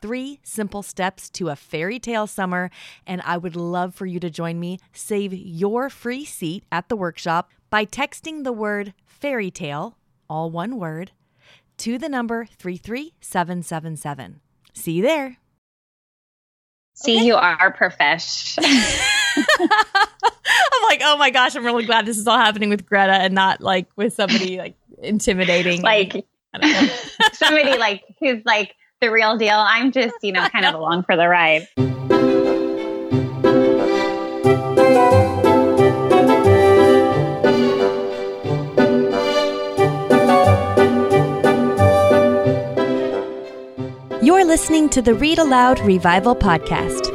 three simple steps to a fairy tale summer, and I would love for you to join me. Save your free seat at the workshop by texting the word fairy tale, all one word, to the number 33777. See you there. See, okay. you are profesh. I'm like, oh my gosh, I'm really glad this is all happening with Greta and not like with somebody like intimidating. Like somebody like who's like the real deal. I'm just, you know, kind of along for the ride. You're listening to the Read Aloud Revival Podcast.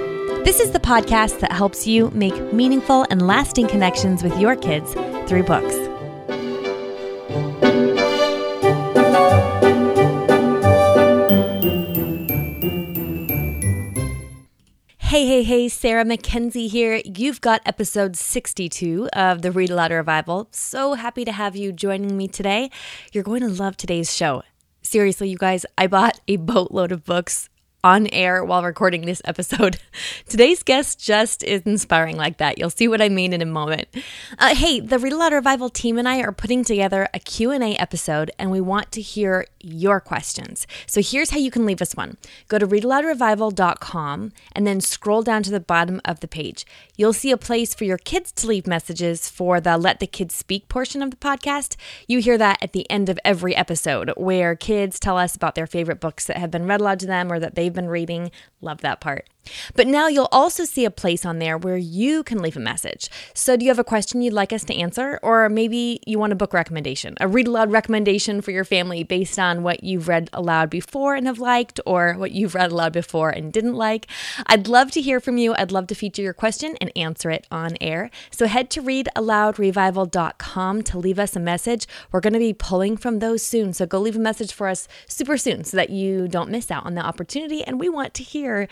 This is the podcast that helps you make meaningful and lasting connections with your kids through books. Hey, hey, hey, Sarah McKenzie here. You've got episode 62 of the Read Aloud Revival. So happy to have you joining me today. You're going to love today's show. Seriously, you guys, I bought a boatload of books on air while recording this episode. Today's guest just is inspiring like that. You'll see what I mean in a moment. Uh, hey, the Read Aloud Revival team and I are putting together a Q&A episode and we want to hear your questions. So here's how you can leave us one. Go to readaloudrevival.com and then scroll down to the bottom of the page. You'll see a place for your kids to leave messages for the Let the Kids Speak portion of the podcast. You hear that at the end of every episode where kids tell us about their favorite books that have been read aloud to them or that they've been reading. Love that part. But now you'll also see a place on there where you can leave a message. So, do you have a question you'd like us to answer? Or maybe you want a book recommendation, a read aloud recommendation for your family based on what you've read aloud before and have liked, or what you've read aloud before and didn't like? I'd love to hear from you. I'd love to feature your question and answer it on air. So, head to readaloudrevival.com to leave us a message. We're going to be pulling from those soon. So, go leave a message for us super soon so that you don't miss out on the opportunity. And we want to hear.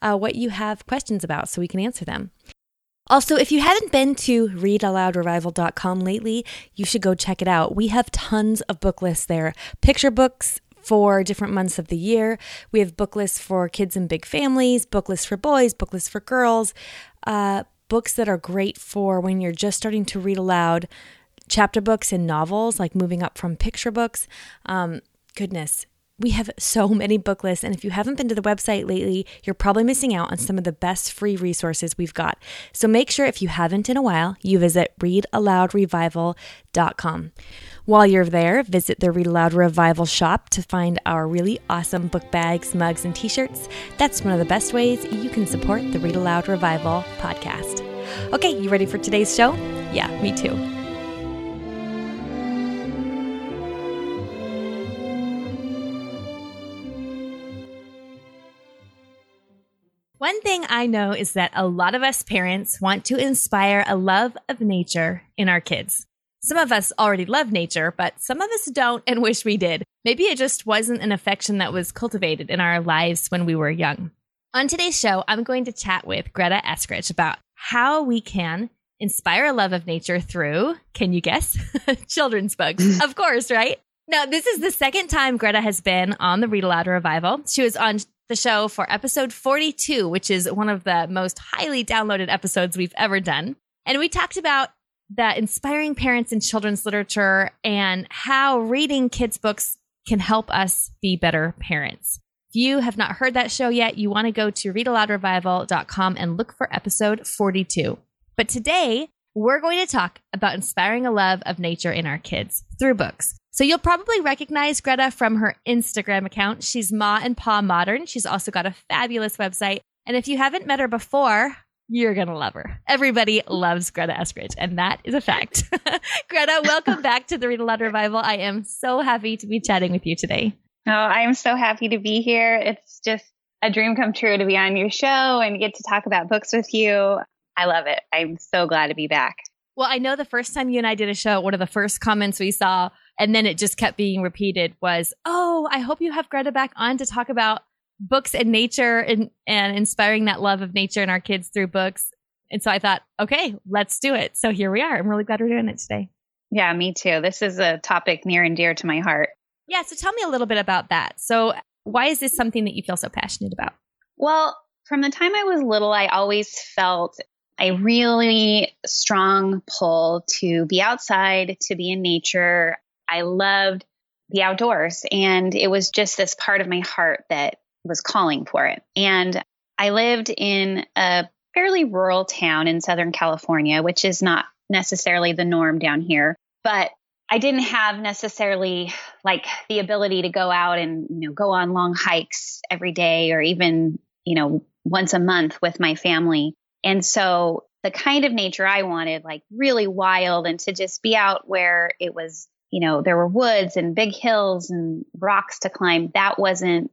Uh, what you have questions about so we can answer them. Also, if you haven't been to readaloudrevival.com lately, you should go check it out. We have tons of book lists there picture books for different months of the year. We have book lists for kids and big families, book lists for boys, book lists for girls, uh, books that are great for when you're just starting to read aloud, chapter books and novels, like moving up from picture books. Um, goodness, we have so many book lists, and if you haven't been to the website lately, you're probably missing out on some of the best free resources we've got. So make sure, if you haven't in a while, you visit readaloudrevival.com. While you're there, visit the Read Aloud Revival shop to find our really awesome book bags, mugs, and t shirts. That's one of the best ways you can support the Read Aloud Revival podcast. Okay, you ready for today's show? Yeah, me too. One thing I know is that a lot of us parents want to inspire a love of nature in our kids. Some of us already love nature, but some of us don't and wish we did. Maybe it just wasn't an affection that was cultivated in our lives when we were young. On today's show, I'm going to chat with Greta Eskridge about how we can inspire a love of nature through, can you guess? Children's books. of course, right? Now, this is the second time Greta has been on the Read Aloud Revival. She was on the show for episode 42, which is one of the most highly downloaded episodes we've ever done. And we talked about the inspiring parents in children's literature and how reading kids' books can help us be better parents. If you have not heard that show yet, you want to go to readaloudrevival.com and look for episode 42. But today, we're going to talk about inspiring a love of nature in our kids through books. So you'll probably recognize Greta from her Instagram account. She's Ma and Pa Modern. She's also got a fabulous website. And if you haven't met her before, you're going to love her. Everybody loves Greta Eskridge, and that is a fact. Greta, welcome back to the Read Aloud Revival. I am so happy to be chatting with you today. Oh, I am so happy to be here. It's just a dream come true to be on your show and get to talk about books with you. I love it. I'm so glad to be back. Well, I know the first time you and I did a show, one of the first comments we saw, and then it just kept being repeated was, Oh, I hope you have Greta back on to talk about books and nature and, and inspiring that love of nature in our kids through books. And so I thought, okay, let's do it. So here we are. I'm really glad we're doing it today. Yeah, me too. This is a topic near and dear to my heart. Yeah. So tell me a little bit about that. So, why is this something that you feel so passionate about? Well, from the time I was little, I always felt a really strong pull to be outside, to be in nature. I loved the outdoors, and it was just this part of my heart that was calling for it. And I lived in a fairly rural town in Southern California, which is not necessarily the norm down here. But I didn't have necessarily like the ability to go out and, you know, go on long hikes every day or even, you know, once a month with my family. And so the kind of nature I wanted, like really wild and to just be out where it was, you know, there were woods and big hills and rocks to climb, that wasn't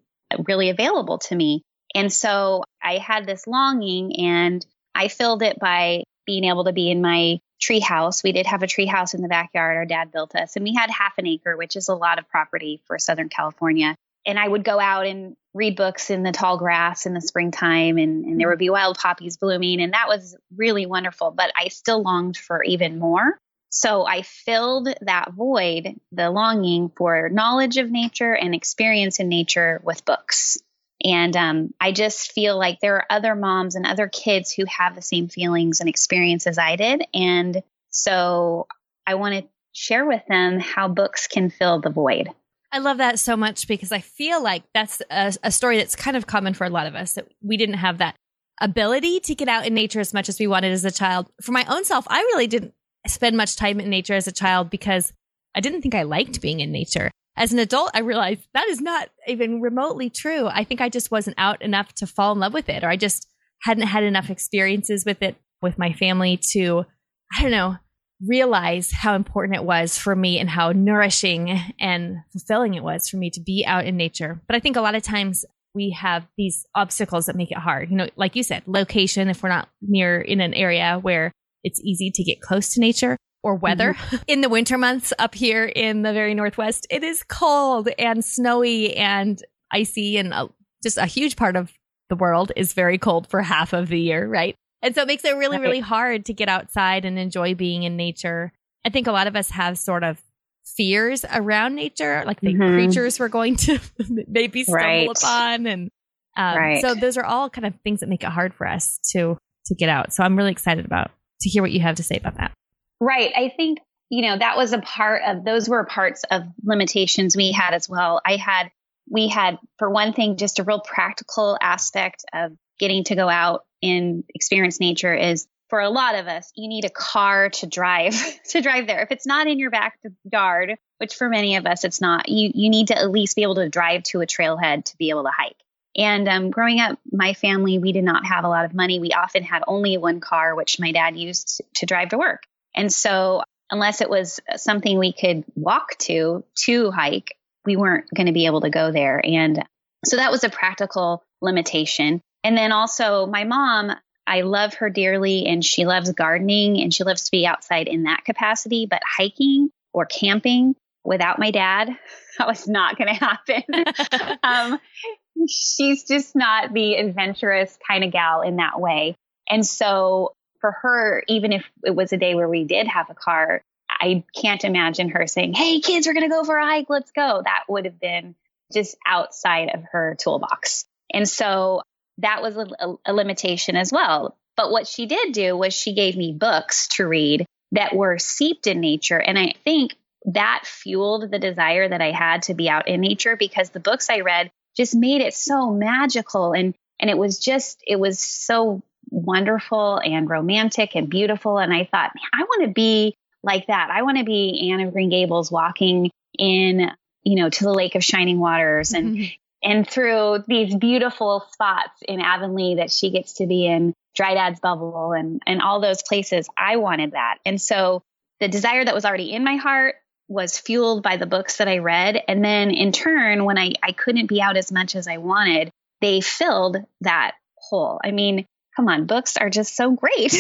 really available to me. And so I had this longing and I filled it by being able to be in my tree house. We did have a tree house in the backyard. Our dad built us, and we had half an acre, which is a lot of property for Southern California. And I would go out and read books in the tall grass in the springtime, and, and there would be wild poppies blooming. And that was really wonderful. But I still longed for even more. So I filled that void, the longing for knowledge of nature and experience in nature with books. And um, I just feel like there are other moms and other kids who have the same feelings and experiences as I did. And so I want to share with them how books can fill the void. I love that so much because I feel like that's a, a, story that's kind of common for a lot of us that we didn't have that ability to get out in nature as much as we wanted as a child. For my own self, I really didn't spend much time in nature as a child because I didn't think I liked being in nature as an adult, I realized that is not even remotely true. I think I just wasn't out enough to fall in love with it, or I just hadn't had enough experiences with it with my family to, I don't know, realize how important it was for me and how nourishing and fulfilling it was for me to be out in nature. But I think a lot of times we have these obstacles that make it hard. You know, like you said, location, if we're not near in an area where it's easy to get close to nature or weather. Mm-hmm. In the winter months up here in the very Northwest, it is cold and snowy and icy and uh, just a huge part of the world is very cold for half of the year, right? And so it makes it really, really hard to get outside and enjoy being in nature. I think a lot of us have sort of fears around nature, like the mm-hmm. creatures we're going to maybe stumble right. upon. And um, right. so those are all kind of things that make it hard for us to to get out. So I'm really excited about to hear what you have to say about that. Right. I think, you know, that was a part of those were parts of limitations we had as well. I had, we had, for one thing, just a real practical aspect of getting to go out and experience nature is for a lot of us, you need a car to drive to drive there. If it's not in your backyard, which for many of us it's not, you you need to at least be able to drive to a trailhead to be able to hike. And um, growing up, my family we did not have a lot of money. We often had only one car, which my dad used to drive to work. And so, unless it was something we could walk to to hike, we weren't going to be able to go there. And so that was a practical limitation. And then also, my mom, I love her dearly and she loves gardening and she loves to be outside in that capacity. But hiking or camping without my dad, that was not going to happen. um, she's just not the adventurous kind of gal in that way. And so for her, even if it was a day where we did have a car, I can't imagine her saying, Hey, kids, we're going to go for a hike. Let's go. That would have been just outside of her toolbox. And so that was a, a, limitation as well. But what she did do was she gave me books to read that were seeped in nature. And I think that fueled the desire that I had to be out in nature because the books I read just made it so magical and and it was just it was so wonderful and romantic and beautiful. And I thought, I want to be like that. I want to be Anne of Green Gables walking in, you know, to the Lake of Shining Waters and, mm-hmm. and through these beautiful spots in Avonlea that she gets to be in, Dryad's Bubble and, and all those places. I wanted that. And so the desire that was already in my heart was fueled by the books that I read. And then in turn, when I, I couldn't be out as much as I wanted, they filled that hole. I mean, come on, books are just so great.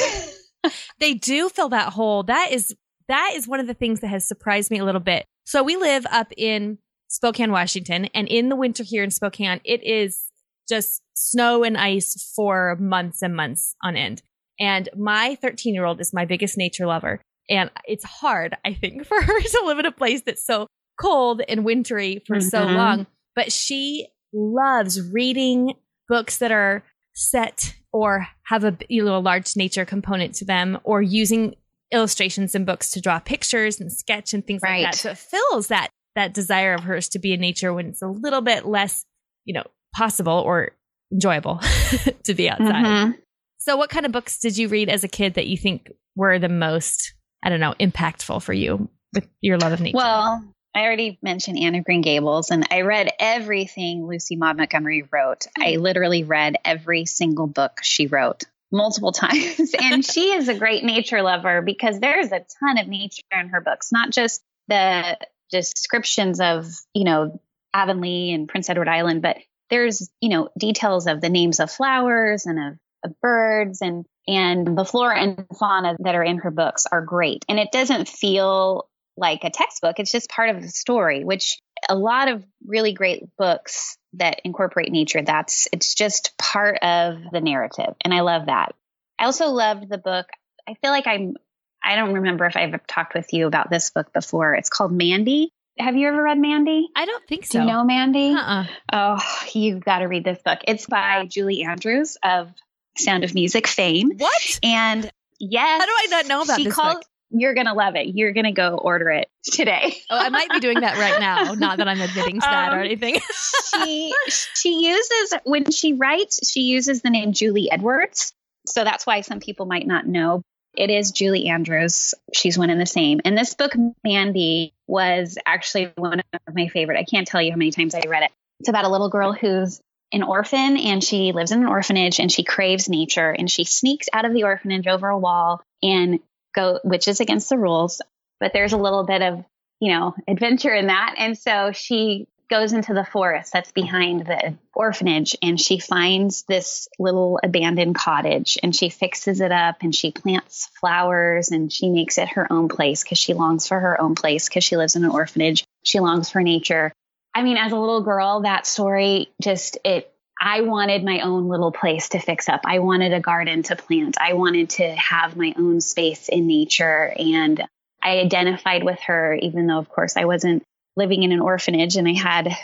they do fill that hole. That is that is one of the things that has surprised me a little bit. So we live up in Spokane, Washington, and in the winter here in Spokane, it is just snow and ice for months and months on end. And my 13 year old is my biggest nature lover. And it's hard, I think, for her to live in a place that's so cold and wintry for mm-hmm. so long. But she loves reading books that are set or have a you know a large nature component to them or using illustrations in books to draw pictures and sketch and things right. like that. So it fills that that desire of hers to be in nature when it's a little bit less, you know, possible or enjoyable to be outside. Mm-hmm. So what kind of books did you read as a kid that you think were the most, I don't know, impactful for you with your love of nature? Well, I already mentioned Anne of Green Gables, and I read everything Lucy Maud Montgomery wrote. I hmm. literally read every single book she wrote multiple times. and she is a great nature lover because there's a ton of nature in her books, not just the descriptions of, you know, Avonlea and Prince Edward Island, but there's, you know, details of the names of flowers and of, of birds and and the flora and fauna that are in her books are great. And it doesn't feel like a textbook. It's just part of the story, which a lot of really great books that incorporate nature, that's it's just part of the narrative. And I love that. I also loved the book. I feel like I'm I don't remember if I've talked with you about this book before. It's called Mandy. Have you ever read Mandy? I don't think so. Do you know Mandy? Uh-uh. Oh, you've got to read this book. It's by Julie Andrews of Sound of Music fame. What? And yes. How do I not know about this book? You're going to love it. You're going to go order it today. oh, I might be doing that right now. Not that I'm admitting to that um, or anything. she she uses when she writes, she uses the name Julie Edwards. So that's why some people might not know. It is Julie Andrews. She's one and the same. And this book, Mandy, was actually one of my favorite. I can't tell you how many times I read it. It's about a little girl who's an orphan and she lives in an orphanage and she craves nature and she sneaks out of the orphanage over a wall and go, which is against the rules, but there's a little bit of, you know, adventure in that. And so she goes into the forest that's behind the orphanage and she finds this little abandoned cottage and she fixes it up and she plants flowers and she makes it her own place because she longs for her own place because she lives in an orphanage. She longs for nature. I mean, as a little girl, that story just, it, I wanted my own little place to fix up. I wanted a garden to plant. I wanted to have my own space in nature. And I identified with her, even though, of course, I wasn't living in an orphanage and I had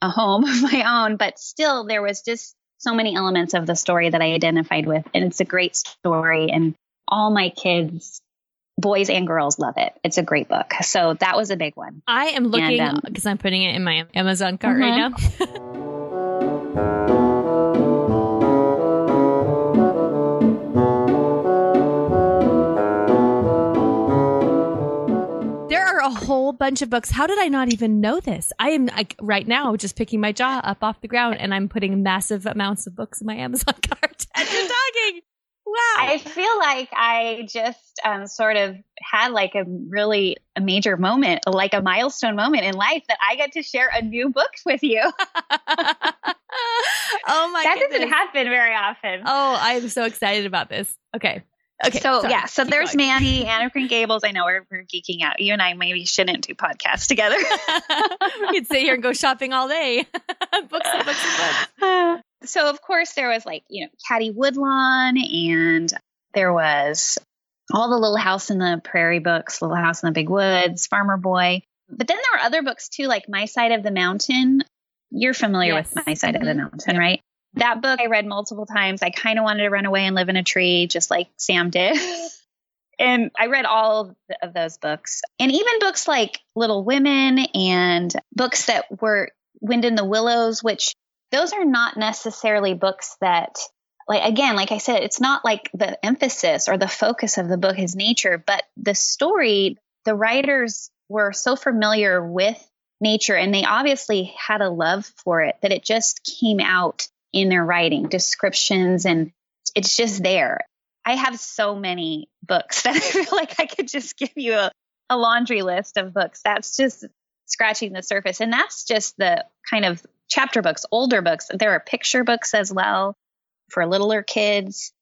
a home of my own, but still there was just so many elements of the story that I identified with. And it's a great story. And all my kids, boys and girls, love it. It's a great book. So that was a big one. I am looking because um, I'm putting it in my Amazon cart mm-hmm. right now. There are a whole bunch of books. How did I not even know this? I am like right now just picking my jaw up off the ground and I'm putting massive amounts of books in my Amazon cart as you're talking. Wow. I feel like I just um, sort of had like a really a major moment, like a milestone moment in life that I get to share a new book with you. oh my That goodness. doesn't happen very often. Oh, I am so excited about this. Okay. Okay. So sorry, yeah, so there's going. Mandy, Anne of Green Gables. I know we're, we're geeking out. You and I maybe shouldn't do podcasts together. we could sit here and go shopping all day. books and books and books. So of course there was like, you know, Caddie Woodlawn and there was all the Little House in the Prairie books, Little House in the Big Woods, Farmer Boy. But then there were other books too, like My Side of the Mountain. You're familiar yes. with My Side mm-hmm. of the mm-hmm. Mountain, right? that book I read multiple times. I kind of wanted to run away and live in a tree, just like Sam did. and I read all of those books, and even books like Little Women and books that were Wind in the Willows, which those are not necessarily books that like again like i said it's not like the emphasis or the focus of the book is nature but the story the writers were so familiar with nature and they obviously had a love for it that it just came out in their writing, descriptions, and it's just there. I have so many books that I feel like I could just give you a, a laundry list of books. That's just scratching the surface. And that's just the kind of chapter books, older books. There are picture books as well for littler kids.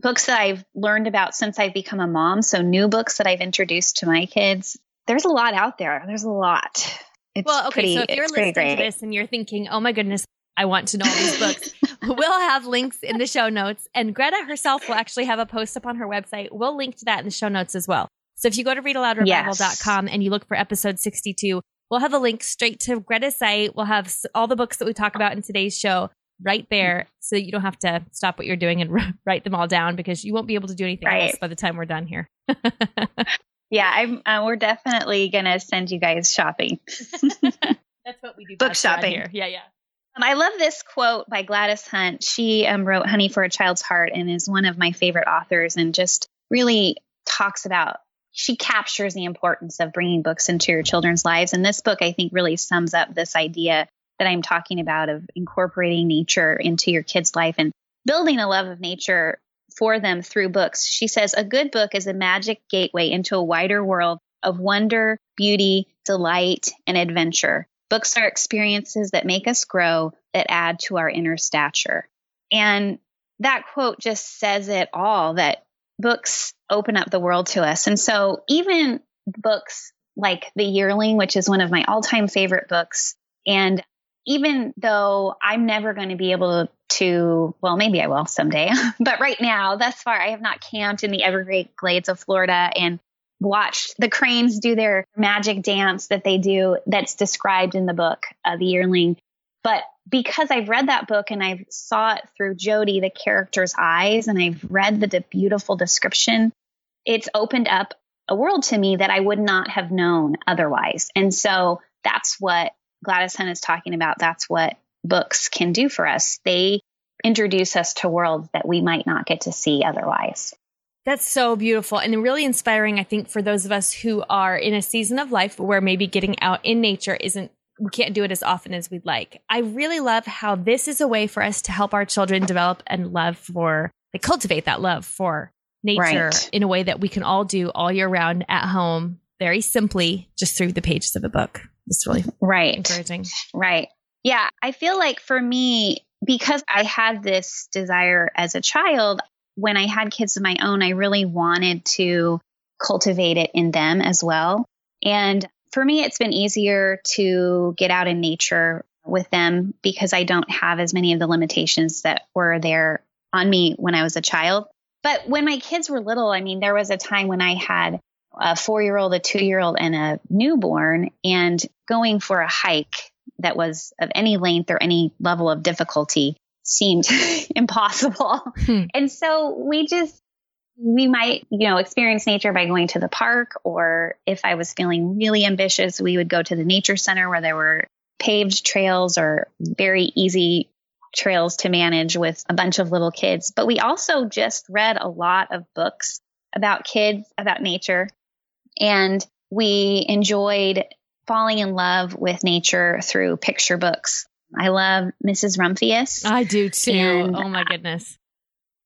books that I've learned about since I've become a mom. So new books that I've introduced to my kids. There's a lot out there. There's a lot. It's well, okay. Pretty, so if you're listening to this and you're thinking, "Oh my goodness, I want to know all these books," we'll have links in the show notes, and Greta herself will actually have a post up on her website. We'll link to that in the show notes as well. So if you go to readaloudrevival.com yes. and you look for episode 62, we'll have a link straight to Greta's site. We'll have all the books that we talk about in today's show right there so you don't have to stop what you're doing and write them all down because you won't be able to do anything right. else by the time we're done here. yeah, I'm, uh, we're definitely going to send you guys shopping. That's what we do. Book shopping. Here. Yeah, yeah. Um, I love this quote by Gladys Hunt. She um, wrote Honey for a Child's Heart and is one of my favorite authors and just really talks about she captures the importance of bringing books into your children's lives. And this book, I think, really sums up this idea that I'm talking about of incorporating nature into your kid's life and building a love of nature for them through books. She says, A good book is a magic gateway into a wider world of wonder, beauty, delight, and adventure. Books are experiences that make us grow, that add to our inner stature. And that quote just says it all that books open up the world to us. And so even books like The Yearling, which is one of my all time favorite books, and even though I'm never going to be able to, well, maybe I will someday, but right now, thus far, I have not camped in the Everglades of Florida and watched the cranes do their magic dance that they do that's described in the book, uh, The Yearling. But because I've read that book and I've saw it through Jody, the character's eyes, and I've read the beautiful description, it's opened up a world to me that I would not have known otherwise. And so that's what Gladys Hunt is talking about. That's what books can do for us. They introduce us to worlds that we might not get to see otherwise. That's so beautiful and really inspiring, I think, for those of us who are in a season of life where maybe getting out in nature isn't we can't do it as often as we'd like. I really love how this is a way for us to help our children develop and love for, like, cultivate that love for nature right. in a way that we can all do all year round at home, very simply, just through the pages of a book. It's really right. encouraging. Right. Yeah. I feel like for me, because I had this desire as a child, when I had kids of my own, I really wanted to cultivate it in them as well. And for me, it's been easier to get out in nature with them because I don't have as many of the limitations that were there on me when I was a child. But when my kids were little, I mean, there was a time when I had a four year old, a two year old, and a newborn, and going for a hike that was of any length or any level of difficulty seemed impossible. Hmm. And so we just we might, you know, experience nature by going to the park, or if I was feeling really ambitious, we would go to the nature center where there were paved trails or very easy trails to manage with a bunch of little kids. But we also just read a lot of books about kids, about nature, and we enjoyed falling in love with nature through picture books. I love Mrs. Rumphius. I do too. And, oh my goodness.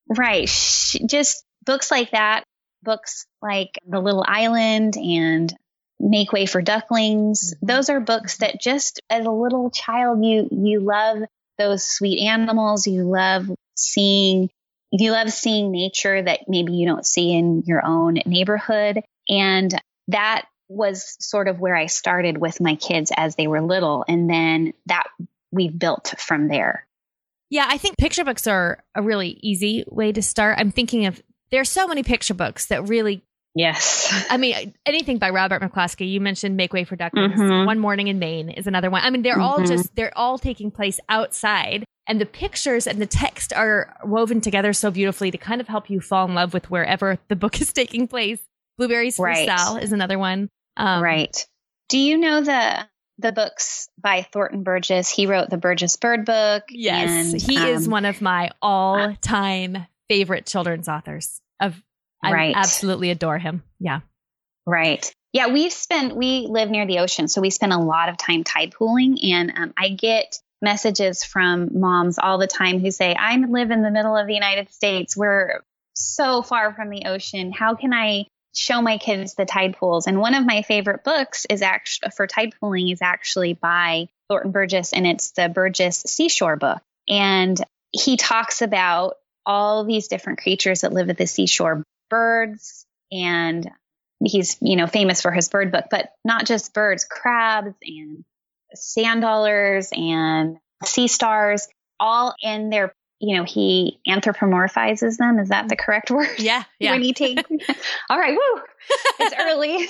Right. She, just books like that, books like The Little Island and Make Way for Ducklings, mm-hmm. those are books that just as a little child you you love those sweet animals, you love seeing you love seeing nature that maybe you don't see in your own neighborhood and that was sort of where I started with my kids as they were little and then that we've built from there. Yeah, I think picture books are a really easy way to start. I'm thinking of there's so many picture books that really Yes. I mean, anything by Robert McCloskey. You mentioned Make Way for Ducklings. Mm-hmm. One Morning in Maine is another one. I mean, they're mm-hmm. all just, they're all taking place outside. And the pictures and the text are woven together so beautifully to kind of help you fall in love with wherever the book is taking place. Blueberries right. Sal is another one. Um, right. Do you know the the books by Thornton Burgess? He wrote the Burgess Bird book. Yes, and, he um, is one of my all time favorite children's authors. Of I absolutely adore him. Yeah. Right. Yeah, we've spent we live near the ocean, so we spend a lot of time tide pooling, and um, I get messages from moms all the time who say, "I live in the middle of the United States. We're so far from the ocean. How can I show my kids the tide pools?" And one of my favorite books is actually for tide pooling is actually by Thornton Burgess, and it's the Burgess Seashore book, and he talks about all these different creatures that live at the seashore, birds, and he's, you know, famous for his bird book, but not just birds, crabs and sand dollars and sea stars, all in their you know, he anthropomorphizes them. Is that the correct word? Yeah. Yeah. when he takes, all right, woo, it's early.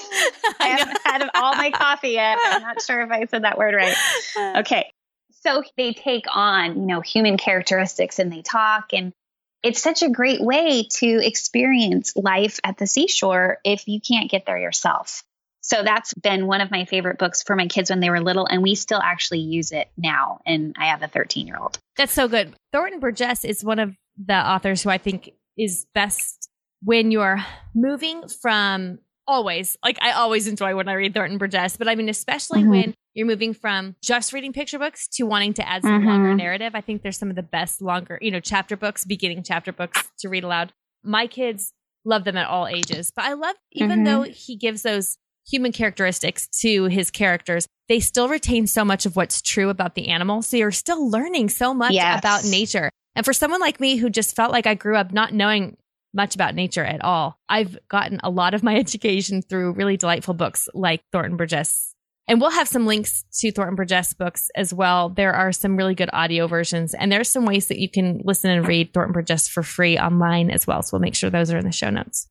I haven't had all my coffee yet. I'm not sure if I said that word right. Uh. Okay. So they take on, you know, human characteristics and they talk. And it's such a great way to experience life at the seashore if you can't get there yourself. So that's been one of my favorite books for my kids when they were little, and we still actually use it now. And I have a 13 year old. That's so good. Thornton Burgess is one of the authors who I think is best when you're moving from always, like I always enjoy when I read Thornton Burgess, but I mean, especially mm-hmm. when you're moving from just reading picture books to wanting to add some mm-hmm. longer narrative. I think there's some of the best longer, you know, chapter books, beginning chapter books to read aloud. My kids love them at all ages, but I love, even mm-hmm. though he gives those human characteristics to his characters, they still retain so much of what's true about the animal. So you're still learning so much yes. about nature. And for someone like me who just felt like I grew up not knowing much about nature at all, I've gotten a lot of my education through really delightful books like Thornton Burgess. And we'll have some links to Thornton Burgess books as well. There are some really good audio versions, and there's some ways that you can listen and read Thornton Burgess for free online as well. So we'll make sure those are in the show notes.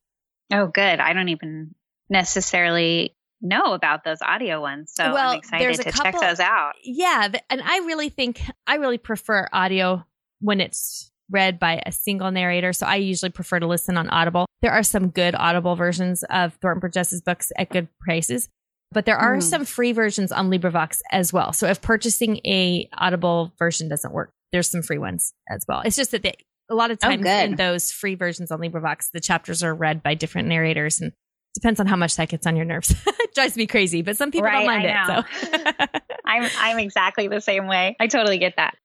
Oh, good. I don't even necessarily know about those audio ones. So well, I'm excited to couple, check those out. Yeah. And I really think I really prefer audio when it's read by a single narrator. So I usually prefer to listen on Audible. There are some good Audible versions of Thornton Burgess's books at good prices, but there are mm. some free versions on LibriVox as well. So if purchasing a Audible version doesn't work, there's some free ones as well. It's just that they, a lot of oh, times oh, in those free versions on LibriVox, the chapters are read by different narrators and depends on how much that gets on your nerves. it drives me crazy, but some people right, don't mind it. So I'm I'm exactly the same way. I totally get that.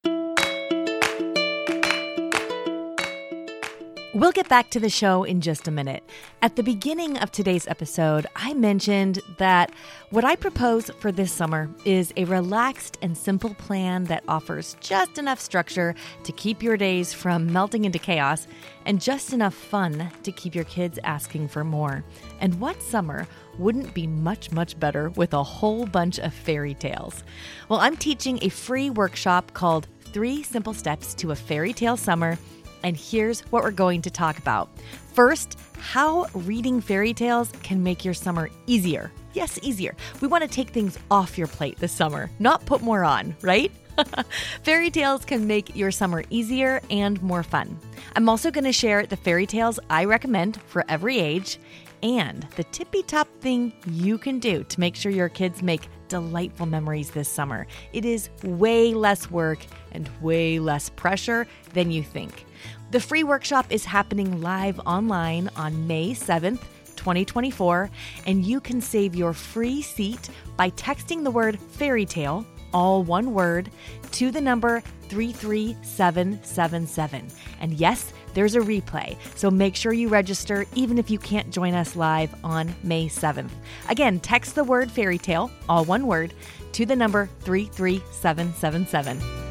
We'll get back to the show in just a minute. At the beginning of today's episode, I mentioned that what I propose for this summer is a relaxed and simple plan that offers just enough structure to keep your days from melting into chaos and just enough fun to keep your kids asking for more. And what summer wouldn't be much, much better with a whole bunch of fairy tales? Well, I'm teaching a free workshop called Three Simple Steps to a Fairy Tale Summer and here's what we're going to talk about. First, how reading fairy tales can make your summer easier. Yes, easier. We want to take things off your plate this summer, not put more on, right? fairy tales can make your summer easier and more fun. I'm also going to share the fairy tales I recommend for every age and the tippy top thing you can do to make sure your kids make delightful memories this summer. It is way less work and way less pressure than you think. The free workshop is happening live online on May 7th. 2024, and you can save your free seat by texting the word fairy tale, all one word, to the number 33777. And yes, there's a replay, so make sure you register even if you can't join us live on May 7th. Again, text the word fairy tale, all one word, to the number 33777.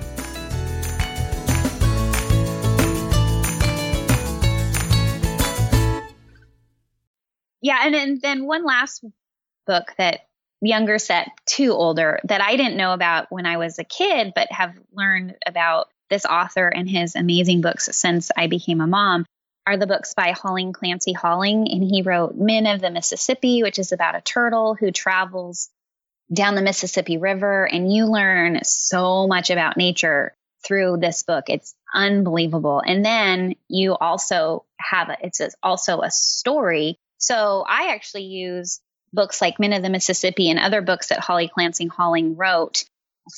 Yeah, and, and then one last book that younger set to older that I didn't know about when I was a kid, but have learned about this author and his amazing books since I became a mom are the books by Holling Clancy Holling. And he wrote Minn of the Mississippi, which is about a turtle who travels down the Mississippi River. And you learn so much about nature through this book. It's unbelievable. And then you also have a, it's also a story so I actually use books like Minn of the Mississippi and other books that Holling Clancy Holling wrote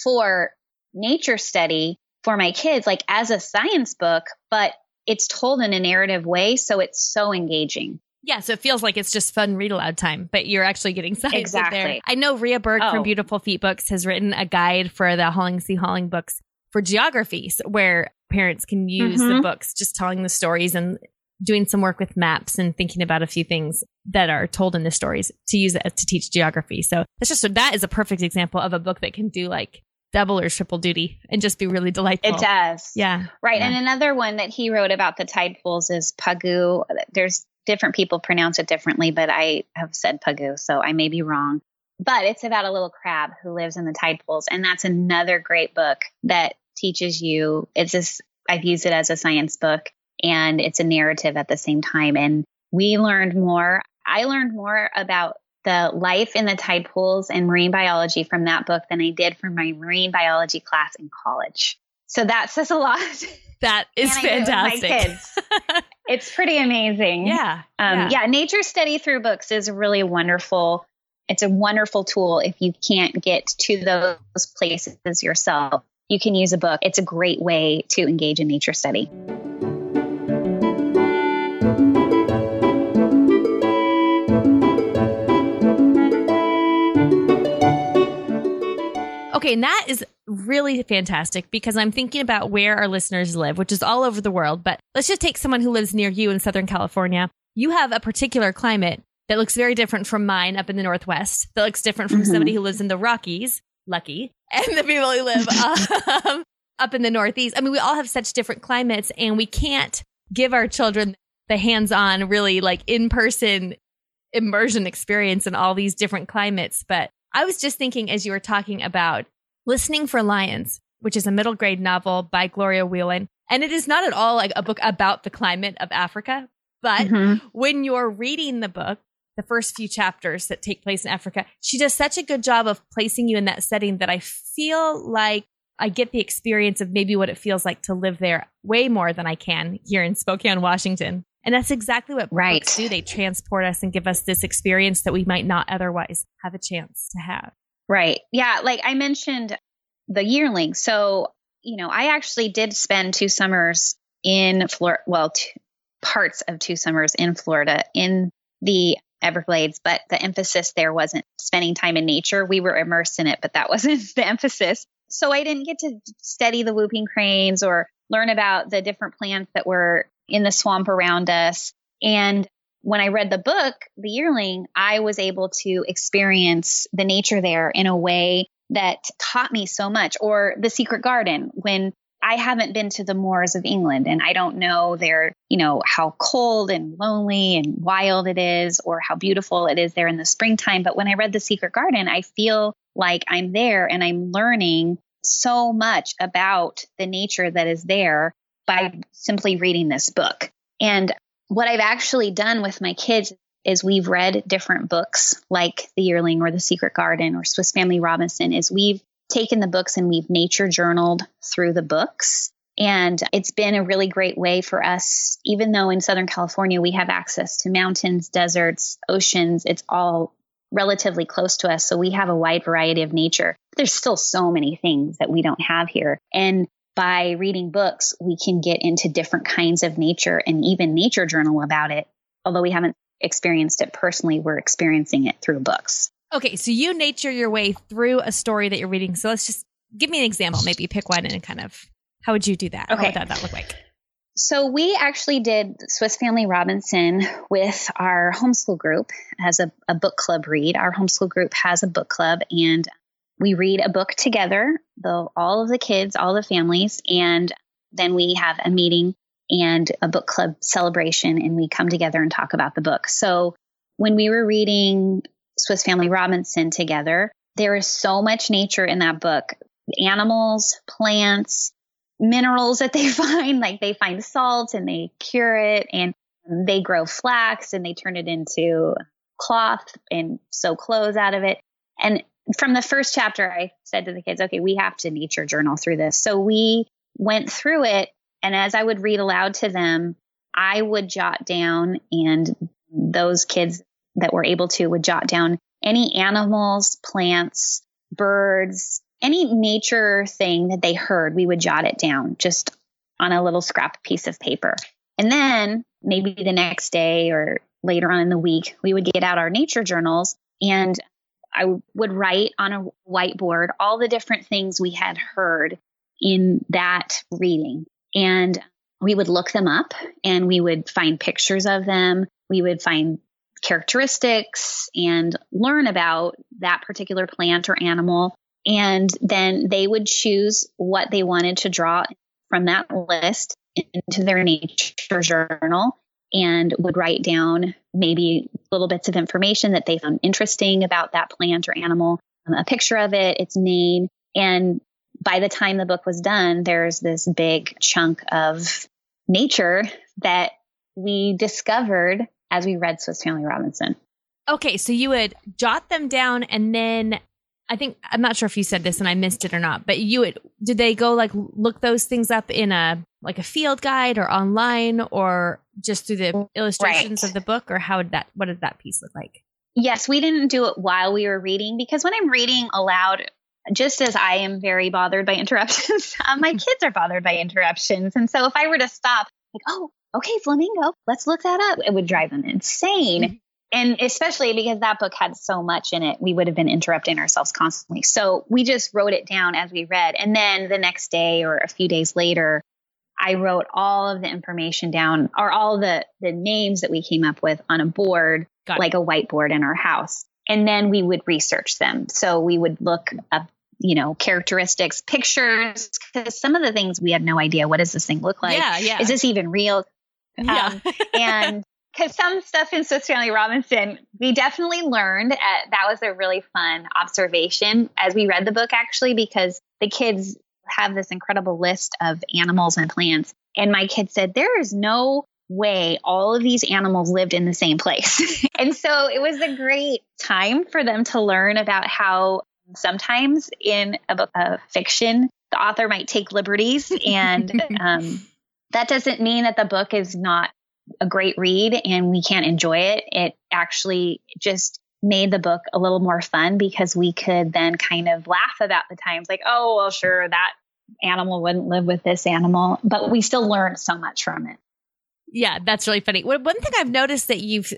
for nature study for my kids, like as a science book, but it's told in a narrative way. So it's so engaging. Yeah, so it feels like it's just fun read aloud time, but you're actually getting science exactly. there. I know Rea Berg oh. from Beautiful Feet Books has written a guide for the Holling C. Holling books for geographies where parents can use mm-hmm. the books just telling the stories and doing some work with maps and thinking about a few things that are told in the stories to use it to teach geography. So that's just that is a perfect example of a book that can do like double or triple duty and just be really delightful. It does. Yeah. Right. Yeah. And another one that he wrote about the tide pools is Pagoo. There's different people pronounce it differently, but I have said Pagoo, so I may be wrong. But it's about a little crab who lives in the tide pools. And that's another great book that teaches you. It's this, I've used it as a science book and it's a narrative at the same time. And we learned more. I learned more about the life in the tide pools and marine biology from that book than I did from my marine biology class in college. So that says a lot. That is And I do it with my fantastic. it's pretty amazing. yeah. Um, yeah. yeah. nature study through books is really wonderful. It's a wonderful tool if you can't get to those places yourself. You can use a book. It's a great way to engage in nature study. Okay, and that is really fantastic because I'm thinking about where our listeners live, which is all over the world. But let's just take someone who lives near you in Southern California. You have a particular climate that looks very different from mine up in the Northwest, that looks different from Mhm. somebody who lives in the Rockies, lucky, and the people who live um, up in the Northeast. I mean, we all have such different climates, and we can't give our children the hands on, really like in person immersion experience in all these different climates. But I was just thinking as you were talking about Listening for Lions, which is a middle grade novel by Gloria Whelan. And it is not at all like a book about the climate of Africa. But Mhm. when you're reading the book, the first few chapters that take place in Africa, she does such a good job of placing you in that setting that I feel like I get the experience of maybe what it feels like to live there way more than I can here in Spokane, Washington. And that's exactly what Right. books do. They transport us and give us this experience that we might not otherwise have a chance to have. Right. Yeah. Like I mentioned the yearling. So, you know, I actually did spend two summers in Florida, well, two, parts of two summers in Florida in the Everglades, but the emphasis there wasn't spending time in nature. We were immersed in it, but that wasn't the emphasis. So I didn't get to study the whooping cranes or learn about the different plants that were in the swamp around us. And when I read the book, The Yearling, I was able to experience the nature there in a way that taught me so much. Or The Secret Garden, when I haven't been to the moors of England and I don't know their, you know, how cold and lonely and wild it is or how beautiful it is there in the springtime. But when I read The Secret Garden, I feel like I'm there and I'm learning so much about the nature that is there by simply reading this book. And what I've actually done with my kids is we've read different books like The Yearling or The Secret Garden or Swiss Family Robinson is we've taken the books and we've nature journaled through the books. And it's been a really great way for us, even though in Southern California we have access to mountains, deserts, oceans, it's all relatively close to us. So we have a wide variety of nature. There's still so many things that we don't have here. And by reading books, we can get into different kinds of nature and even nature journal about it. Although we haven't experienced it personally, we're experiencing it through books. Okay, so you nature your way through a story that you're reading. So let's just give me an example. Maybe pick one and kind of how would you do that? How Okay. would that, that look like? So we actually did Swiss Family Robinson with our homeschool group as a, a book club read. Our homeschool group has a book club and we read a book together, the, all of the kids, all the families, and then we have a meeting and a book club celebration and we come together and talk about the book. So when we were reading Swiss Family Robinson together, there is so much nature in that book. Animals, plants, minerals that they find, like they find salt and they cure it and they grow flax and they turn it into cloth and sew clothes out of it. And from the first chapter, I said to the kids, okay, we have to nature journal through this. So we went through it. And as I would read aloud to them, I would jot down, and those kids that were able to would jot down any animals, plants, birds, any nature thing that they heard, we would jot it down just on a little scrap piece of paper. And then maybe the next day or later on in the week, we would get out our nature journals and I would write on a whiteboard all the different things we had heard in that reading. And we would look them up and we would find pictures of them. We would find characteristics and learn about that particular plant or animal. And then they would choose what they wanted to draw from that list into their nature journal and would write down maybe little bits of information that they found interesting about that plant or animal, um, a picture of it, its name. And by the time the book was done, there's this big chunk of nature that we discovered as we read Swiss Family Robinson. Okay, so you would jot them down and then I think I'm not sure if you said this and I missed it or not, but you would did they go like look those things up in a like a field guide or online or just through the illustrations right. of the book or how did that what did that piece look like? Yes, we didn't do it while we were reading because when I'm reading aloud, just as I am very bothered by interruptions, um, my kids are bothered by interruptions. And so if I were to stop, like, oh, okay, flamingo, let's look that up, it would drive them insane. And especially because that book had so much in it, we would have been interrupting ourselves constantly. So we just wrote it down as we read. And then the next day or a few days later, I wrote all of the information down or all the, the names that we came up with on a board, like a whiteboard in our house. And then we would research them. So we would look up, you know, characteristics, pictures, because some of the things we had no idea. What does this thing look like? Yeah, yeah. Is this even real? Yeah. Um, and because some stuff in Swiss Family Robinson, we definitely learned. At, uh, that was a really fun observation as we read the book, actually, because the kids have this incredible list of animals and plants. And my kid said, There is no way all of these animals lived in the same place. and so it was a great time for them to learn about how sometimes in a book of fiction, the author might take liberties. And um, that doesn't mean that the book is not a great read and we can't enjoy it. It actually just made the book a little more fun because we could then kind of laugh about the times like, oh, well, sure, that animal wouldn't live with this animal, but we still learned so much from it. Yeah, that's really funny. One thing I've noticed that you've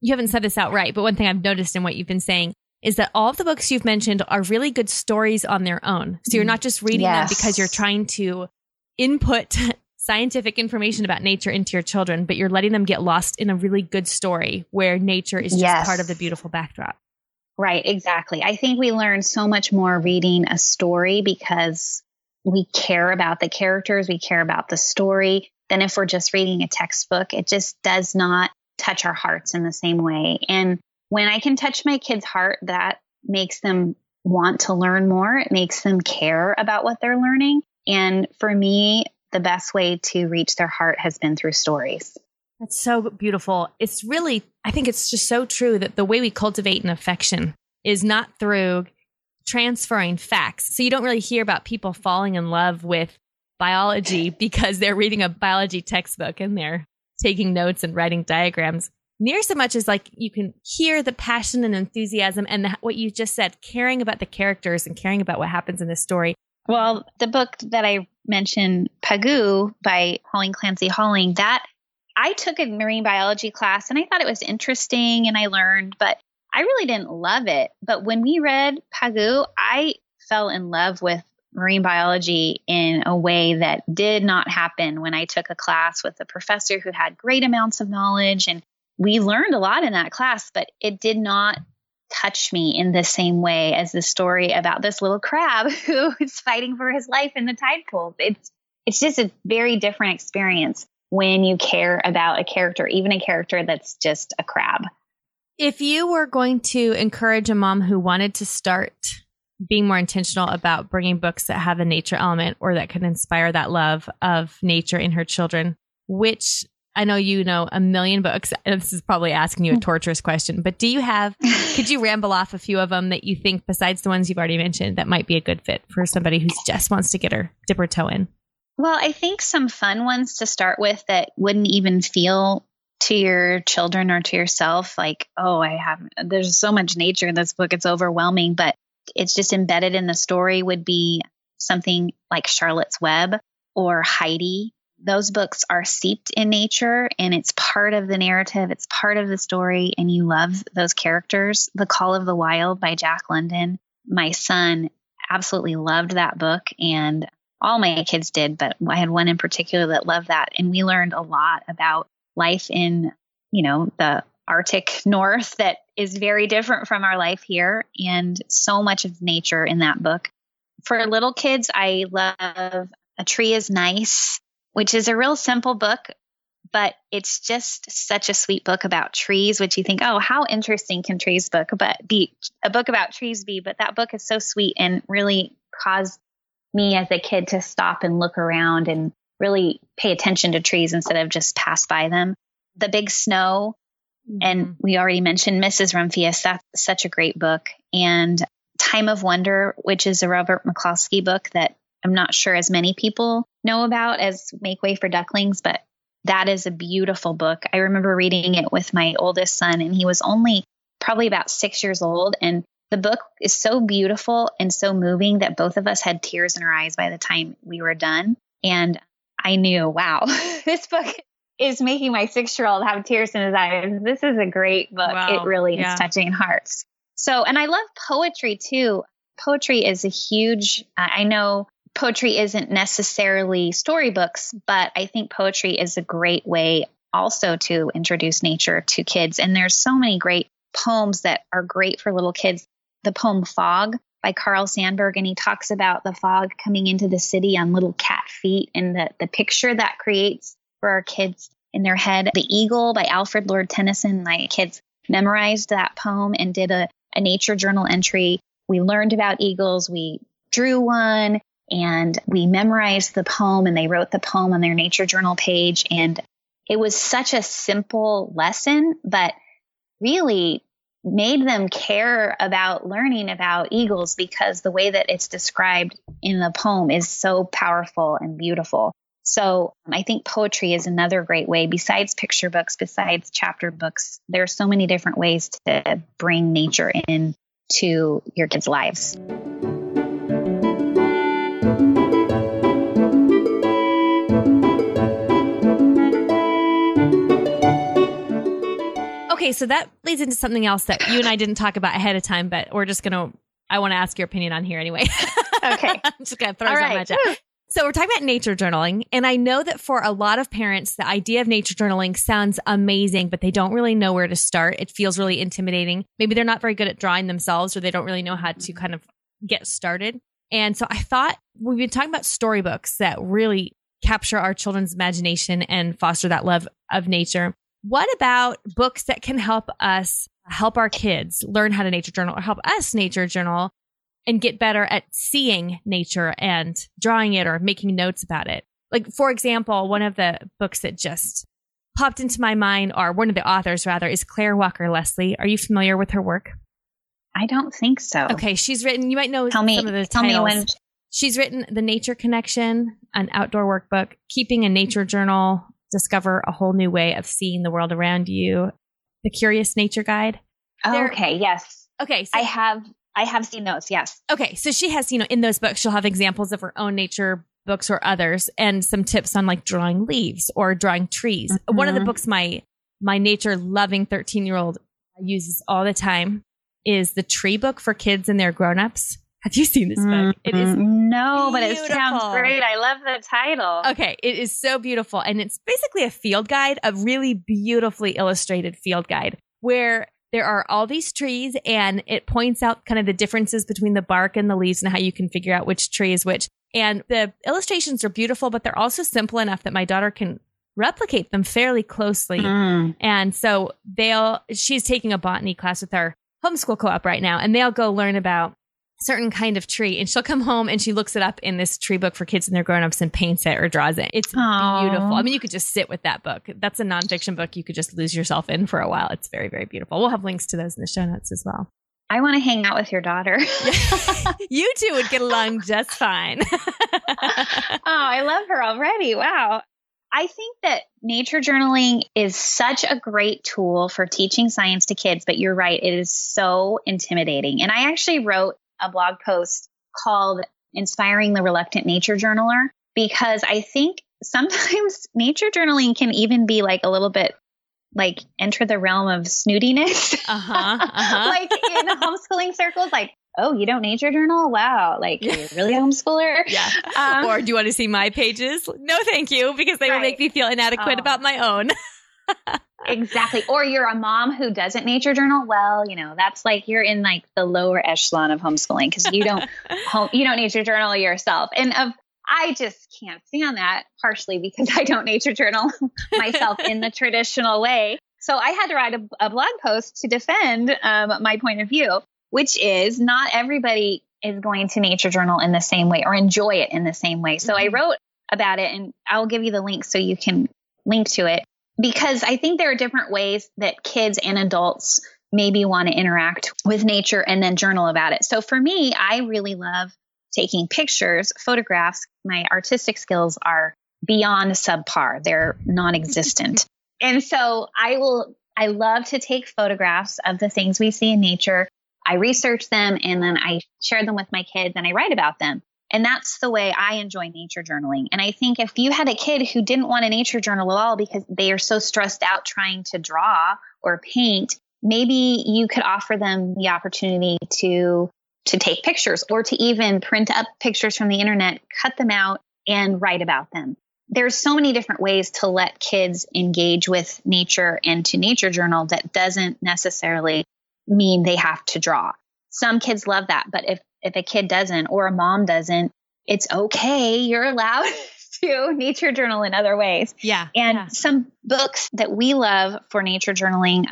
you haven't said this outright, but one thing I've noticed in what you've been saying is that all of the books you've mentioned are really good stories on their own. So you're mm-hmm. not just reading yes. them because you're trying to input scientific information about nature into your children, but you're letting them get lost in a really good story where nature is just yes. part of the beautiful backdrop. Right, exactly. I think we learn so much more reading a story because we care about the characters, we care about the story, than if we're just reading a textbook. It just does not touch our hearts in the same way. And when I can touch my kid's heart, that makes them want to learn more. It makes them care about what they're learning. And for me, the best way to reach their heart has been through stories. That's so beautiful. It's really, I think it's just so true that the way we cultivate an affection is not through transferring facts. So you don't really hear about people falling in love with biology because they're reading a biology textbook and they're taking notes and writing diagrams near so much as like you can hear the passion and enthusiasm and the, what you just said caring about the characters and caring about what happens in the story well the book that i mentioned pagoo by Holling Clancy Holling that i took a marine biology class and i thought it was interesting and i learned but i really didn't love it but when we read pagoo i fell in love with marine biology in a way that did not happen when I took a class with a professor who had great amounts of knowledge. And we learned a lot in that class, but it did not touch me in the same way as the story about this little crab who is fighting for his life in the tide pools. It's it's just a very different experience when you care about a character, even a character that's just a crab. If you were going to encourage a mom who wanted to start being more intentional about bringing books that have a nature element or that can inspire that love of nature in her children, which I know you know a million books. This is probably asking you a torturous question, but do you have, could you ramble off a few of them that you think, besides the ones you've already mentioned, that might be a good fit for somebody who just wants to get her, dip her toe in? Well, I think some fun ones to start with that wouldn't even feel to your children or to yourself like, oh, I have, there's so much nature in this book, it's overwhelming. But it's just embedded in the story would be something like Charlotte's Web or Heidi. Those books are steeped in nature and it's part of the narrative, it's part of the story, and you love those characters. The Call of the Wild by Jack London. My son absolutely loved that book, and all my kids did, but I had one in particular that loved that. And we learned a lot about life in, you know, the Arctic North that is very different from our life here, and so much of nature in that book. For little kids, I love A Tree is Nice, which is a real simple book, but it's just such a sweet book about trees, which you think, oh, how interesting can trees book but be a book about trees be? But that book is so sweet and really caused me as a kid to stop and look around and really pay attention to trees instead of just pass by them. The Big Snow, mm-hmm. and we already mentioned Mrs. Rumphius. That's such a great book. And Time of Wonder, which is a Robert McCloskey book that I'm not sure as many people know about as Make Way for Ducklings, but that is a beautiful book. I remember reading it with my oldest son, and he was only probably about six years old. And the book is so beautiful and so moving that both of us had tears in our eyes by the time we were done. And I knew, wow, this book is making my six year old have tears in his eyes. This is a great book. Wow. It really yeah. is touching hearts. So, and I love poetry too. Poetry is a huge, I know poetry isn't necessarily storybooks, but I think poetry is a great way also to introduce nature to kids. And there's so many great poems that are great for little kids. The poem Fog by Carl Sandburg, and he talks about the fog coming into the city on little cat feet and the, the picture that creates for our kids in their head. The Eagle by Alfred Lord Tennyson. My kids memorized that poem and did a, a nature journal entry. We learned about eagles. We drew one and we memorized the poem and they wrote the poem on their nature journal page. And it was such a simple lesson, but really made them care about learning about eagles because the way that it's described in the poem is so powerful and beautiful. So um, I think poetry is another great way besides picture books, besides chapter books. There are so many different ways to bring nature in to your kids' lives. Okay, so that leads into something else that you and I didn't talk about ahead of time, but we're just gonna. I want to ask your opinion on here anyway. Okay, I'm just gonna throw All right. So we're talking about nature journaling, and I know that for a lot of parents, the idea of nature journaling sounds amazing, but they don't really know where to start. It feels really intimidating. Maybe they're not very good at drawing themselves, or they don't really know how to kind of get started. And so I thought we've been talking about storybooks that really capture our children's imagination and foster that love of nature. What about books that can help us help our kids learn how to nature journal or help us nature journal and get better at seeing nature and drawing it or making notes about it? Like, for example, one of the books that just popped into my mind, or one of the authors rather, is Clare Walker Leslie. Are you familiar with her work? I don't think so. Okay, she's written. You might know tell me, some of the tell titles. Me when. She's written The Nature Connection, an outdoor workbook, Keeping a Nature Journal, discover a whole new way of seeing the world around you. The Curious Nature Guide. Oh, okay, yes. Okay, so, I have I have seen those. Yes. Okay, so she has, you know, in those books she'll have examples of her own nature books or others and some tips on like drawing leaves or drawing trees. Mm-hmm. One of the mm-hmm. books my my nature loving 13-year-old uses all the time is the tree book for kids and their grown-ups. Have you seen this book? It is mm-hmm. no, beautiful. but it sounds great. I love the title. Okay, it is so beautiful, and it's basically a field guide, a really beautifully illustrated field guide where there are all these trees, and it points out kind of the differences between the bark and the leaves, and how you can figure out which tree is which. And the illustrations are beautiful, but they're also simple enough that my daughter can replicate them fairly closely. Mm. And so they'll, she's taking a botany class with our homeschool co-op right now, and they'll go learn about certain kind of tree and she'll come home and she looks it up in this tree book for kids and their grown-ups and paints it or draws it it's Aww. beautiful i mean you could just sit with that book that's a nonfiction book you could just lose yourself in for a while it's very very beautiful we'll have links to those in the show notes as well I want to hang out with your daughter. you two would get along just fine. oh, I love her already. Wow. I think that nature journaling is such a great tool for teaching science to kids, but you're right, it is so intimidating. And I actually wrote a blog post called Inspiring the Reluctant Nature Journaler because I think sometimes nature journaling can even be like a little bit like enter the realm of snootiness. Uh-huh, uh-huh. like in homeschooling circles, like, oh, you don't nature journal? Wow. Like, you're really a homeschooler? Yeah. Um, or do you want to see my pages? No, thank you, because they right. will make me feel inadequate oh. about my own. Exactly. Or you're a mom who doesn't nature journal. Well, you know, that's like you're in like the lower echelon of homeschooling because you don't home, you don't nature journal yourself. And of I just can't stand that partially because I don't nature journal myself in the traditional way. So I had to write a, a blog post to defend um, my point of view, which is not everybody is going to nature journal in the same way or enjoy it in the same way. So mm-hmm. I wrote about it and I'll give you the link so you can link to it because I think there are different ways that kids and adults maybe want to interact with nature and then journal about it. So for me, I really love taking pictures, photographs. My artistic skills are beyond subpar, they're non existent. and so I will, I love to take photographs of the things we see in nature. I research them and then I share them with my kids and I write about them. And that's the way I enjoy nature journaling. And I think if you had a kid who didn't want a nature journal at all because they are so stressed out trying to draw or paint, maybe you could offer them the opportunity to to take pictures or to even print up pictures from the internet, cut them out and write about them. There's so many different ways to let kids engage with nature and to nature journal that doesn't necessarily mean they have to draw. Some kids love that, but if if a kid doesn't or a mom doesn't, it's okay. You're allowed to nature journal in other ways. Yeah. And yeah. some books that we love for nature journaling,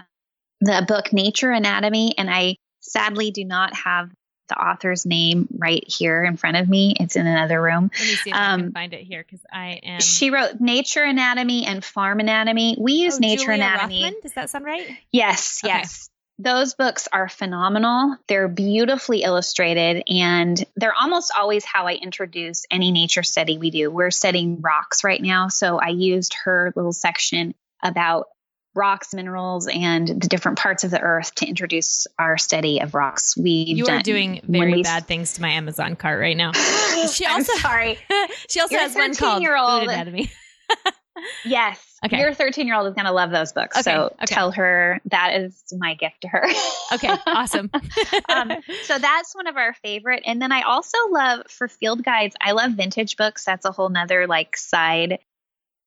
the book Nature Anatomy, and I sadly do not have the author's name right here in front of me. It's in another room. Let me see if um, I can um, find it here because I am. She wrote Nature Anatomy and Farm Anatomy. We use oh, Nature Julia Anatomy. Rothman? Does that sound right? Yes, okay. yes. Those books are phenomenal. They're beautifully illustrated and they're almost always how I introduce any nature study we do. We're studying rocks right now. So I used her little section about rocks, minerals, and the different parts of the earth to introduce our study of rocks. We you are doing very bad things to my Amazon cart right now. She also sorry. she also Your has one called Food Anatomy. yes. Okay. Your 13 year old is going to love those books. Okay, so okay. tell her that is my gift to her. okay. Awesome. um, so that's one of our favorite. And then I also love for field guides, I love vintage books. That's a whole nother like side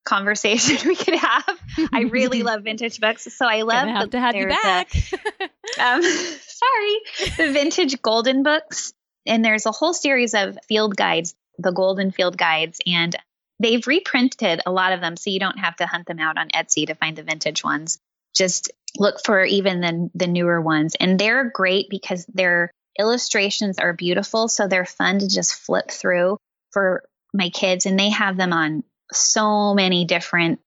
conversation we could have. I really love vintage books. So I love have the, to have you back. A, um, sorry, the vintage golden books. And there's a whole series of field guides, the golden field guides. And they've reprinted a lot of them so you don't have to hunt them out on Etsy to find the vintage ones. Just look for even the, the newer ones. And they're great because their illustrations are beautiful. So they're fun to just flip through for my kids. And they have them on so many different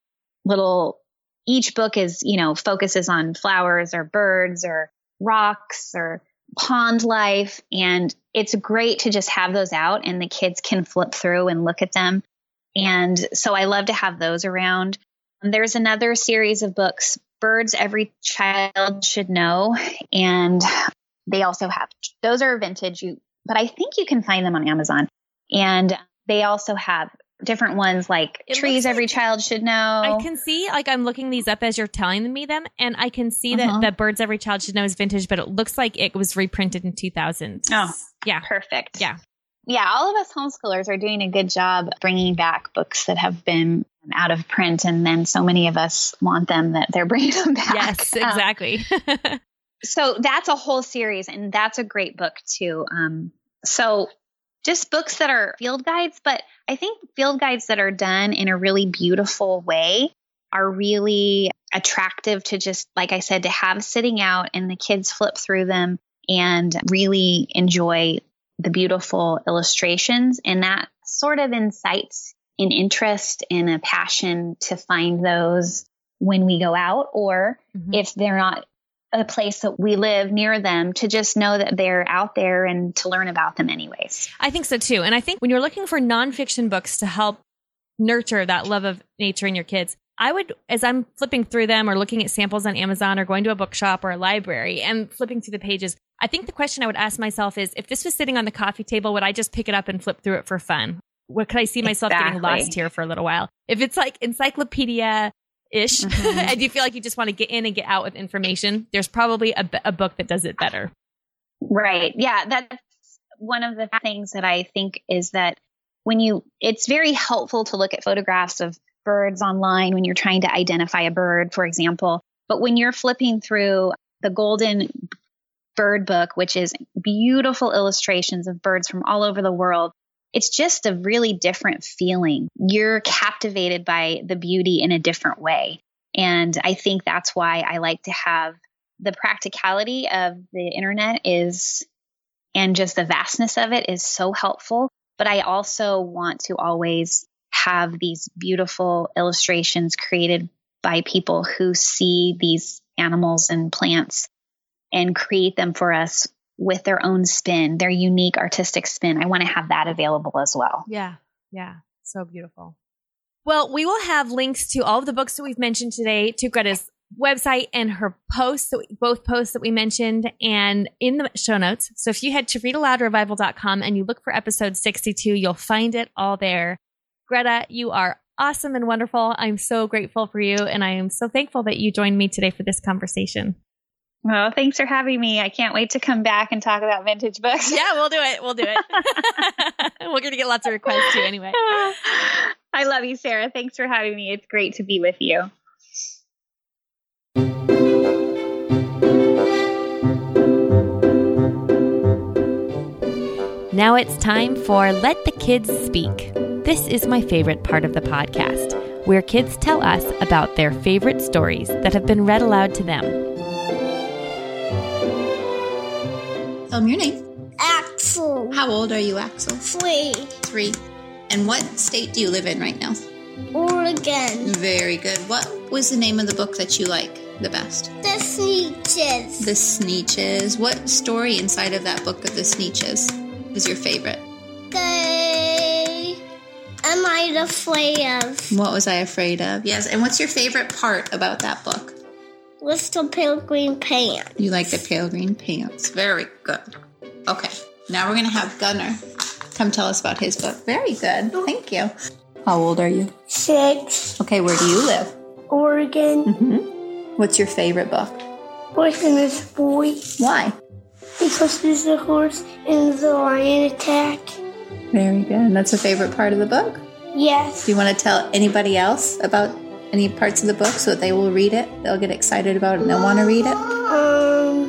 little, each book is, you know, focuses on flowers or birds or rocks or pond life. And it's great to just have those out and the kids can flip through and look at them and so I love to have those around. There's another series of books, Birds Every Child Should Know. And they also have, those are vintage, you, but I think you can find them on Amazon. And they also have different ones like it trees every like, child should know. I can see like I'm looking these up as you're telling me them and I can see uh-huh. that that birds every child should know is vintage but it looks like it was reprinted in 2000. Oh, yeah. Perfect. Yeah yeah, all of us homeschoolers are doing a good job bringing back books that have been out of print, and then so many of us want them that they're bringing them back. Yes, um, exactly. Um, so that's a whole series, and that's a great book too. Um, so just books that are field guides, but I think field guides that are done in a really beautiful way are really attractive to just, like I said, to have sitting out and the kids flip through them and really enjoy the beautiful illustrations. And that sort of incites an interest and a passion to find those when we go out, or mm-hmm. if they're not a place that we live near them, to just know that they're out there and to learn about them anyways. I think so too. And I think when you're looking for nonfiction books to help nurture that love of nature in your kids, I would, as I'm flipping through them or looking at samples on Amazon or going to a bookshop or a library and flipping through the pages, I think the question I would ask myself is if this was sitting on the coffee table, would I just pick it up and flip through it for fun? What could I see myself exactly. getting lost here for a little while? If it's like encyclopedia ish mm-hmm. and you feel like you just want to get in and get out with information, there's probably a, a book that does it better. Right. Yeah. That's one of the things that I think is that when you, it's very helpful to look at photographs of birds online when you're trying to identify a bird, for example. But when you're flipping through the Golden Bird Book, which is beautiful illustrations of birds from all over the world, it's just a really different feeling. You're captivated by the beauty in a different way. And I think that's why I like to have the practicality of the internet is and just the vastness of it is so helpful. But I also want to always have these beautiful illustrations created by people who see these animals and plants and create them for us with their own spin, their unique artistic spin. I want to have that available as well. Yeah. Yeah. So beautiful. Well, we will have links to all of the books that we've mentioned today to Greta's website and her posts, we, both posts that we mentioned, and in the show notes. So if you head to readaloudrevival.com and you look for episode 62, you'll find it all there. Greta, you are awesome and wonderful. I'm so grateful for you, and I am so thankful that you joined me today for this conversation. Well, thanks for having me. I can't wait to come back and talk about vintage books. Yeah, we'll do it. We'll do it. We're going to get lots of requests too, anyway. I love you, Sarah. Thanks for having me. It's great to be with you. Now it's time for Let the Kids Speak. This is my favorite part of the podcast, where kids tell us about their favorite stories that have been read aloud to them. Tell me your name. Axel. How old are you, Axel? Three. Three. And what state do you live in right now? Oregon. Very good. What was the name of the book that you like the best? The Sneetches. The Sneetches. What story inside of that book of the Sneetches is your favorite? They. Am I afraid of? What was I afraid of? Yes. And what's your favorite part about that book? Little pale green pants. You like the pale green pants. Very good. Okay. Now we're going to have Gunnar come tell us about his book. Very good. Thank you. How old are you? Six. Okay. Where do you live? Oregon. Mm-hmm. What's your favorite book? Poisonous boy. Why? Because there's a horse and the lion attack. Very good. That's a favorite part of the book. Yes. Do you want to tell anybody else about any parts of the book so that they will read it? They'll get excited about it and they'll want to read it? Um,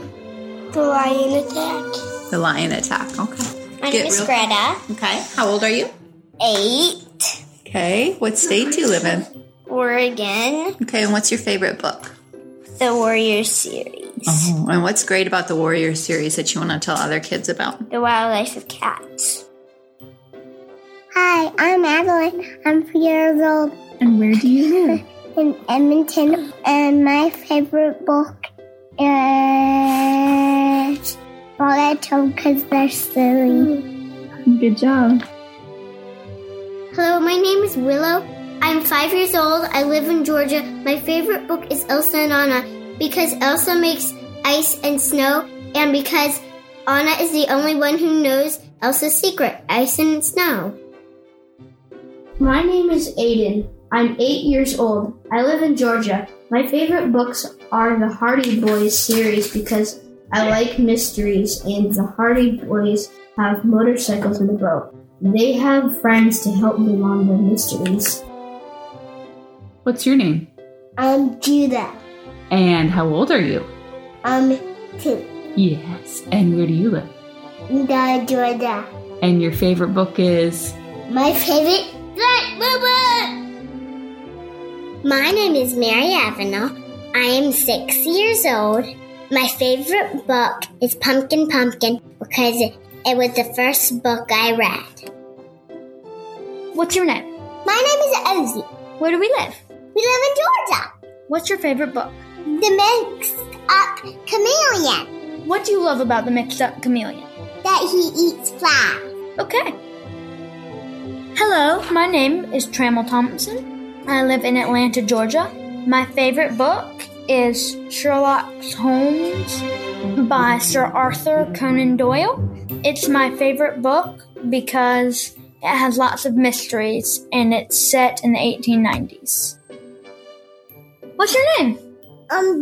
the lion attack. The lion attack. Okay. My Get name is real- Greta. Okay. How old are you? Eight. Okay. What state do you live in? Oregon. Okay. And what's your favorite book? The Warrior series. Oh, and what's great about the Warrior series that you want to tell other kids about? The Wildlife of Cats. Hi, I'm Madeline. I'm four years old And where do you live? in Edmonton, and my favorite book is Bullet because they're silly. Good job. Hello, my name is Willow. I'm five years old. I live in Georgia. My favorite book is Elsa and Anna because Elsa makes ice and snow, and because Anna is the only one who knows Elsa's secret ice and snow. My name is Aiden. I'm eight years old. I live in Georgia. My favorite books are the Hardy Boys series because I like mysteries, and the Hardy Boys have motorcycles and a boat. They have friends to help them on their mysteries. What's your name? I'm Judah. And how old are you? I'm two. Yes. And where do you live? In Georgia. And your favorite book is? My favorite My name is Mary Avenel. I am six years old. My favorite book is Pumpkin Pumpkin because it, it was the first book I read. What's your name? My name is Ozzy. Where do we live? We live in Georgia. What's your favorite book? The mixed up chameleon What do you love about the mixed up chameleon? that he eats flies. Okay. Hello, my name is Trammell Thompson. I live in Atlanta, Georgia. My favorite book is Sherlock Holmes by Sir Arthur Conan Doyle. It's my favorite book because it has lots of mysteries and it's set in the 1890s. What's your name? I'm.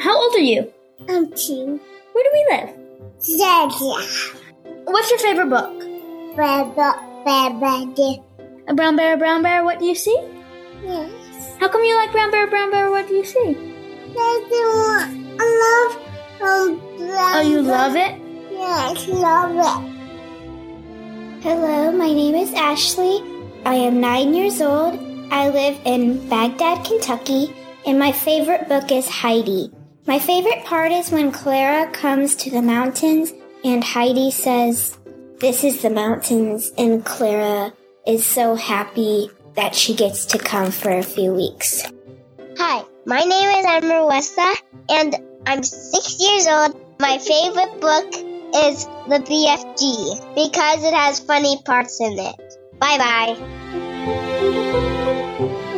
How old are you? I'm two. Where do we live? Georgia. What's your favorite book? Baba, baba, A brown bear, a brown bear, what do you see? Yes. How come you like Brown Bear, Brown Bear? What do you see? I love um, Oh, you love it? Yes, love it. Hello, my name is Ashley. I am nine years old. I live in Bagdad, Kentucky, and my favorite book is Heidi. My favorite part is when Clara comes to the mountains and Heidi says, This is the mountains, and Clara is so happy that she gets to come for a few weeks. Hi, my name is Emma Westa, and I'm six years old. My favorite book is The BFG because it has funny parts in it. Bye bye.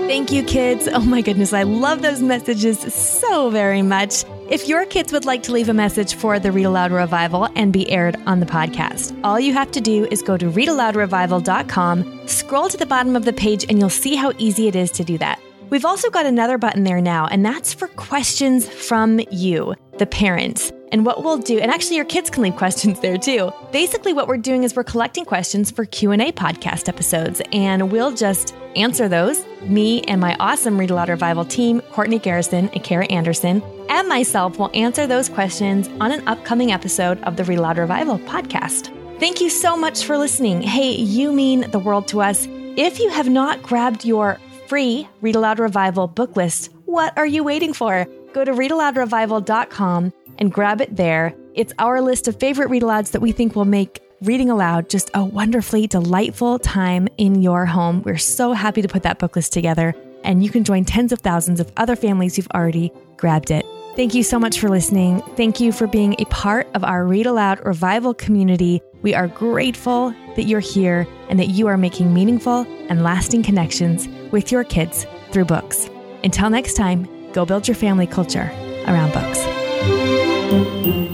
Thank you, kids. Oh my goodness, I love those messages so very much. If your kids would like to leave a message for the Read Aloud Revival and be aired on the podcast, all you have to do is go to readaloudrevival.com, scroll to the bottom of the page, and you'll see how easy it is to do that. We've also got another button there now, and that's for questions from you, the parents. And what we'll do, and actually your kids can leave questions there too. Basically what we're doing is we're collecting questions for Q&A podcast episodes, and we'll just answer those. Me and my awesome Read Aloud Revival team, Courtney Garrison and Kara Anderson, and myself will answer those questions on an upcoming episode of the Read Aloud Revival podcast. Thank you so much for listening. Hey, you mean the world to us. If you have not grabbed your free Read Aloud Revival book list, what are you waiting for? Go to readaloudrevival.com and grab it there. It's our list of favorite read alouds that we think will make reading aloud just a wonderfully delightful time in your home. We're so happy to put that book list together, and you can join tens of thousands of other families who've already grabbed it. Thank you so much for listening. Thank you for being a part of our Read Aloud Revival community. We are grateful that you're here and that you are making meaningful and lasting connections with your kids through books. Until next time, go build your family culture around books. Música